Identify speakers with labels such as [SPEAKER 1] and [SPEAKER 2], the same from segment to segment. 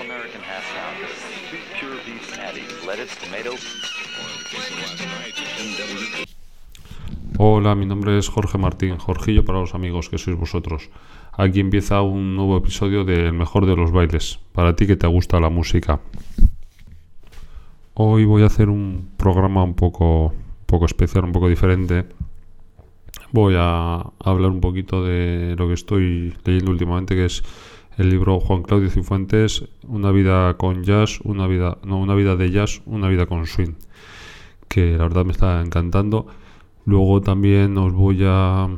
[SPEAKER 1] All-American half beef lettuce.
[SPEAKER 2] Hola, mi nombre es Jorge Martín, Jorgillo para los amigos que sois vosotros. Aquí empieza un nuevo episodio de El mejor de los bailes, para ti que te gusta la música. Hoy voy a hacer un programa un poco, un poco especial, un poco diferente. Voy a hablar un poquito de lo que estoy leyendo últimamente, que es el libro Juan Claudio Cifuentes, Una vida con jazz, una vida, no, una vida de jazz, una vida con swing, que la verdad me está encantando. Luego también os voy a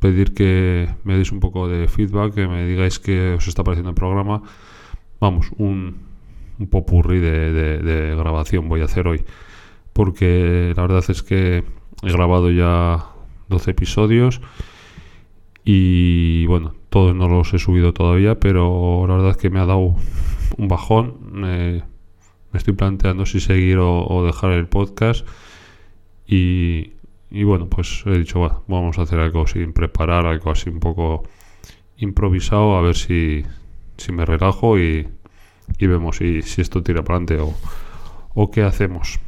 [SPEAKER 2] pedir que me deis un poco de feedback, que me digáis qué os está pareciendo el programa. Vamos, un, un popurrí de, grabación voy a hacer hoy, porque la verdad es que he grabado ya 12 episodios y bueno, todos no los he subido todavía, pero la verdad es que me ha dado un bajón. me estoy planteando si seguir o, dejar el podcast y, bueno, pues he dicho, vamos a hacer algo sin preparar, algo así un poco improvisado, a ver si, si me relajo y, y vemos si, si, esto tira para adelante o, o qué hacemos.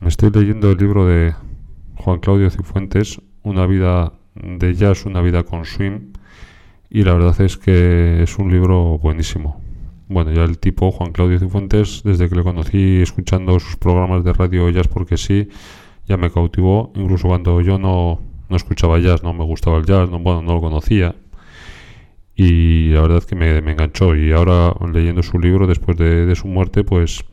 [SPEAKER 2] Me estoy leyendo el libro de Juan Claudio Cifuentes, Una vida de jazz, una vida con swing, y la verdad es que es un libro buenísimo. Bueno, ya el tipo Juan Claudio Cifuentes, desde que le conocí escuchando sus programas de radio Jazz porque sí, ya me cautivó, incluso cuando yo no, no escuchaba jazz, no me gustaba el jazz, no, bueno, no lo conocía. Y la verdad es que me, me enganchó. Y ahora leyendo su libro después de, de, su muerte, pues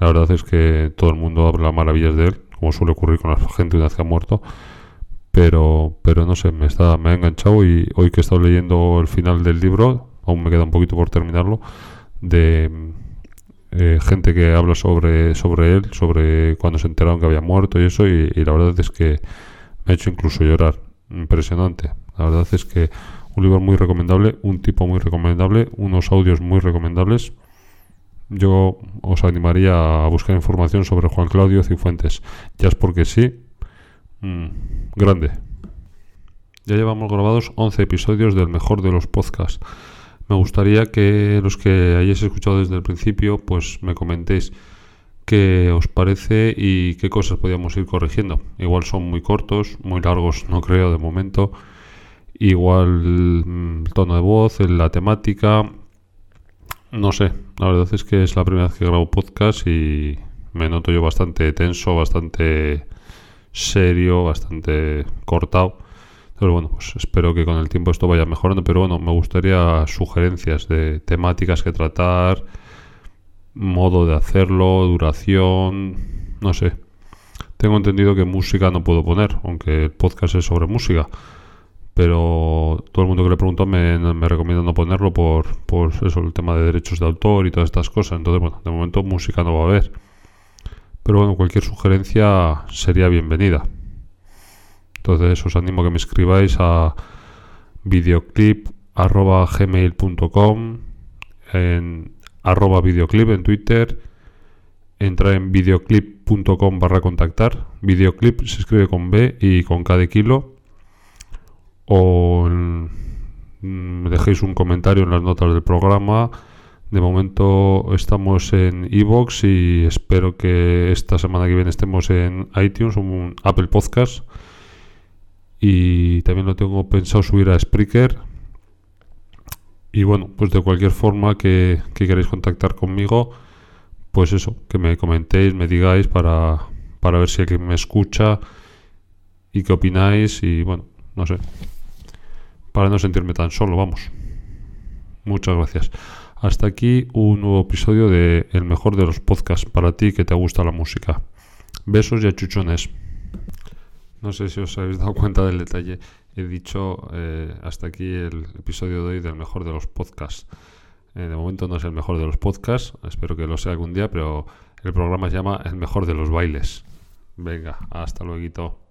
[SPEAKER 2] la verdad es que todo el mundo habla maravillas de él, como suele ocurrir con la gente una vez que ha muerto. Pero, pero no sé, me, está, me ha enganchado y hoy que he estado leyendo el final del libro, aún me queda un poquito por terminarlo, de eh, gente que habla sobre, sobre él, sobre cuando se enteraron que había muerto y eso, y, y, la verdad es que me ha hecho incluso llorar. Impresionante. La verdad es que un libro muy recomendable, un tipo muy recomendable, unos audios muy recomendables. Yo os animaría a buscar información sobre Juan Claudio Cifuentes. Ya es porque sí. Mmm, grande. Ya llevamos grabados 11 episodios del mejor de los podcasts. Me gustaría que los que hayáis escuchado desde el principio, pues me comentéis qué os parece y qué cosas podríamos ir corrigiendo. Igual son muy cortos, muy largos, no creo de momento. Igual el tono de voz, la temática, no sé. La verdad es que es la primera vez que grabo podcast y me noto yo bastante tenso, bastante serio, bastante cortado. Pero bueno, pues espero que con el tiempo esto vaya mejorando. Pero bueno, me gustaría sugerencias de temáticas que tratar, modo de hacerlo, duración, no sé. Tengo entendido que música no puedo poner, aunque el podcast es sobre música. Pero todo el mundo que le preguntó me, me recomienda no ponerlo por, por eso, el tema de derechos de autor y todas estas cosas. Entonces, bueno, de momento música no va a haber. Pero bueno, cualquier sugerencia sería bienvenida. Entonces os animo a que me escribáis a videoclip.gmail.com en arroba videoclip en Twitter entra en videoclip.com barra contactar. Videoclip se escribe con B y con K de kilo. O me dejéis un comentario en las notas del programa de momento estamos en Evox y espero que esta semana que viene estemos en iTunes en Apple Podcast y también lo tengo pensado subir a Spreaker. Y bueno, pues de cualquier forma que, que queréis contactar conmigo, pues eso, que me comentéis, me digáis para, para ver si alguien me escucha y qué opináis y bueno, no sé, para no sentirme tan solo, vamos. Muchas gracias. Hasta aquí un nuevo episodio de El mejor de los podcasts para ti que te gusta la música. Besos y achuchones. No sé si os habéis dado cuenta del detalle. He dicho eh, hasta aquí el episodio de hoy del mejor de los podcasts. Eh, de momento no es el mejor de los podcasts, espero que lo sea algún día, pero el programa se llama El mejor de los bailes. Venga, hasta luego.